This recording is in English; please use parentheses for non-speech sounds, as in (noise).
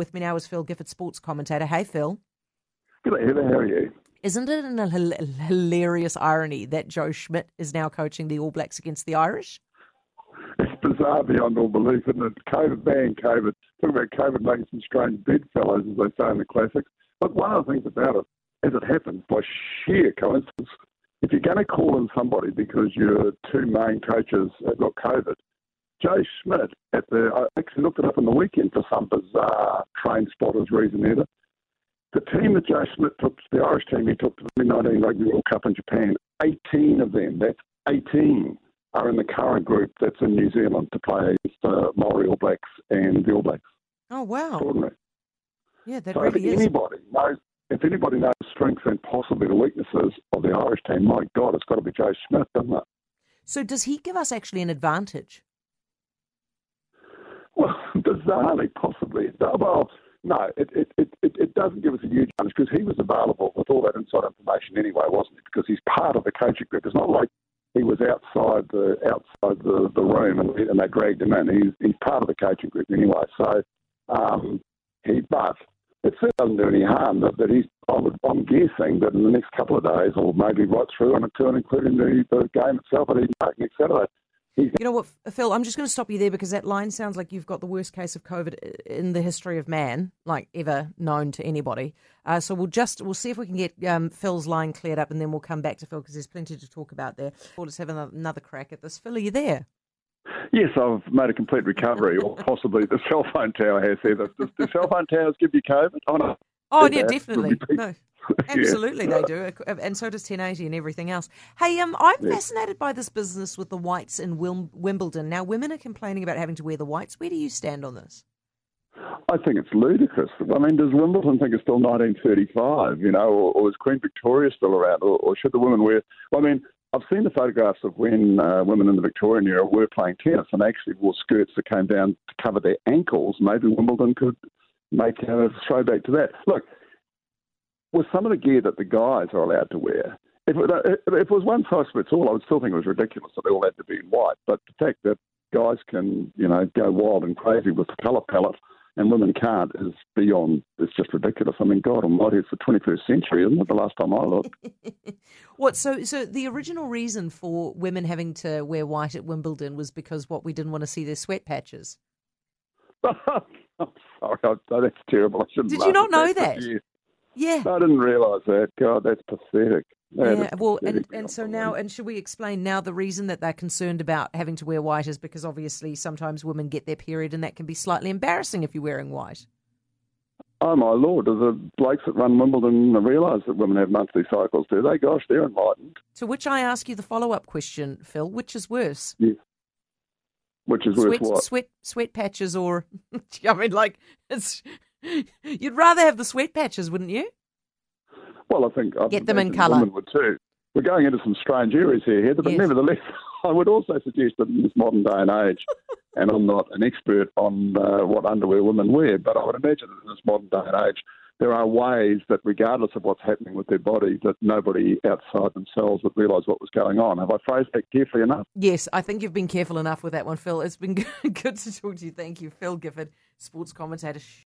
with me now is Phil Gifford, sports commentator. Hey, Phil. Good Heather, how are you? Isn't it an hilarious irony that Joe Schmidt is now coaching the All Blacks against the Irish? It's bizarre beyond all belief, isn't it? COVID, ban COVID. Talking about COVID making some strange bedfellows, as they say in the classics. But one of the things about it, as it happens, by sheer coincidence, if you're going to call in somebody because your two main coaches have got COVID, Joe Schmidt at the I actually looked it up on the weekend for some bizarre train spotters reason either. The team that Joe Schmidt took, the Irish team he took to the 2019 Rugby World Cup in Japan, 18 of them, that's 18, are in the current group that's in New Zealand to play against the Maori All Blacks and the All Blacks. Oh, wow. Extraordinary. Yeah, that so really if is. anybody knows, if anybody knows the strengths and possibly the weaknesses of the Irish team, my God, it's got to be Joe Schmidt, doesn't it? So does he give us actually an advantage? (laughs) Bizarrely, possibly. Well, no, it, it, it, it doesn't give us a huge advantage because he was available with all that inside information anyway, wasn't he? Because he's part of the coaching group. It's not like he was outside the outside the, the room and, and they dragged him in. He's he's part of the coaching group anyway. So um, he, but it certainly doesn't do any harm that, that he's. I would, I'm guessing that in the next couple of days, or maybe right through on a tour, including the, the game itself at Eden Park next Saturday, you know what, Phil? I'm just going to stop you there because that line sounds like you've got the worst case of COVID in the history of man, like ever known to anybody. Uh, so we'll just we'll see if we can get um, Phil's line cleared up, and then we'll come back to Phil because there's plenty to talk about there. We'll just have another, crack at this. Phil, are you there? Yes, I've made a complete recovery, or possibly the (laughs) cell phone tower has either. The cell phone towers give you COVID? Oh no. Oh yeah, definitely. No. (laughs) Absolutely, yeah. they do, and so does 1080 and everything else. Hey, um, I'm yeah. fascinated by this business with the whites in Wimbledon. Now, women are complaining about having to wear the whites. Where do you stand on this? I think it's ludicrous. I mean, does Wimbledon think it's still 1935, you know, or, or is Queen Victoria still around, or, or, should the women wear? I mean, I've seen the photographs of when uh, women in the Victorian era were playing tennis and actually wore skirts that came down to cover their ankles. Maybe Wimbledon could make a throwback to that. Look, with some of the gear that the guys are allowed to wear, if it, uh, if it was one size fits all, I would still think it was ridiculous that they all had to be in white. But the fact that guys can, you know, go wild and crazy with the colour palette and women can't is beyond, it's just ridiculous. I mean, God almighty, it's the 21st century, isn't it, the last time I looked? (laughs) what, so, so the original reason for women having to wear white at Wimbledon was because what, we didn't want to see their sweat patches? (laughs) Sorry, I, that's terrible. Did you not know that? Yeah. I didn't realise that. God, that's pathetic. That yeah, well, and, and so now, and should we explain now the reason that they're concerned about having to wear white is because obviously sometimes women get their period and that can be slightly embarrassing if you're wearing white. Oh my lord! Do the blokes that run Wimbledon realise that women have monthly cycles? Do they? Gosh, they're enlightened. To which I ask you the follow-up question, Phil: Which is worse? Yes. Which is sweat, worse? What? Sweat, sweat patches, or (laughs) I mean, like it's. You'd rather have the sweat patches, wouldn't you? Well, I think I'd get them in colour. Women would too. We're going into some strange areas here, Heather, but yes. nevertheless, (laughs) I would also suggest that in this modern day and age, (laughs) and I'm not an expert on uh, what underwear women wear, but I would imagine that in this modern day and age, there are ways that, regardless of what's happening with their body, that nobody outside themselves would realise what was going on. Have I phrased that carefully enough? Yes, I think you've been careful enough with that one, Phil. It's been (laughs) good to talk to you. Thank you, Phil Gifford, sports commentator.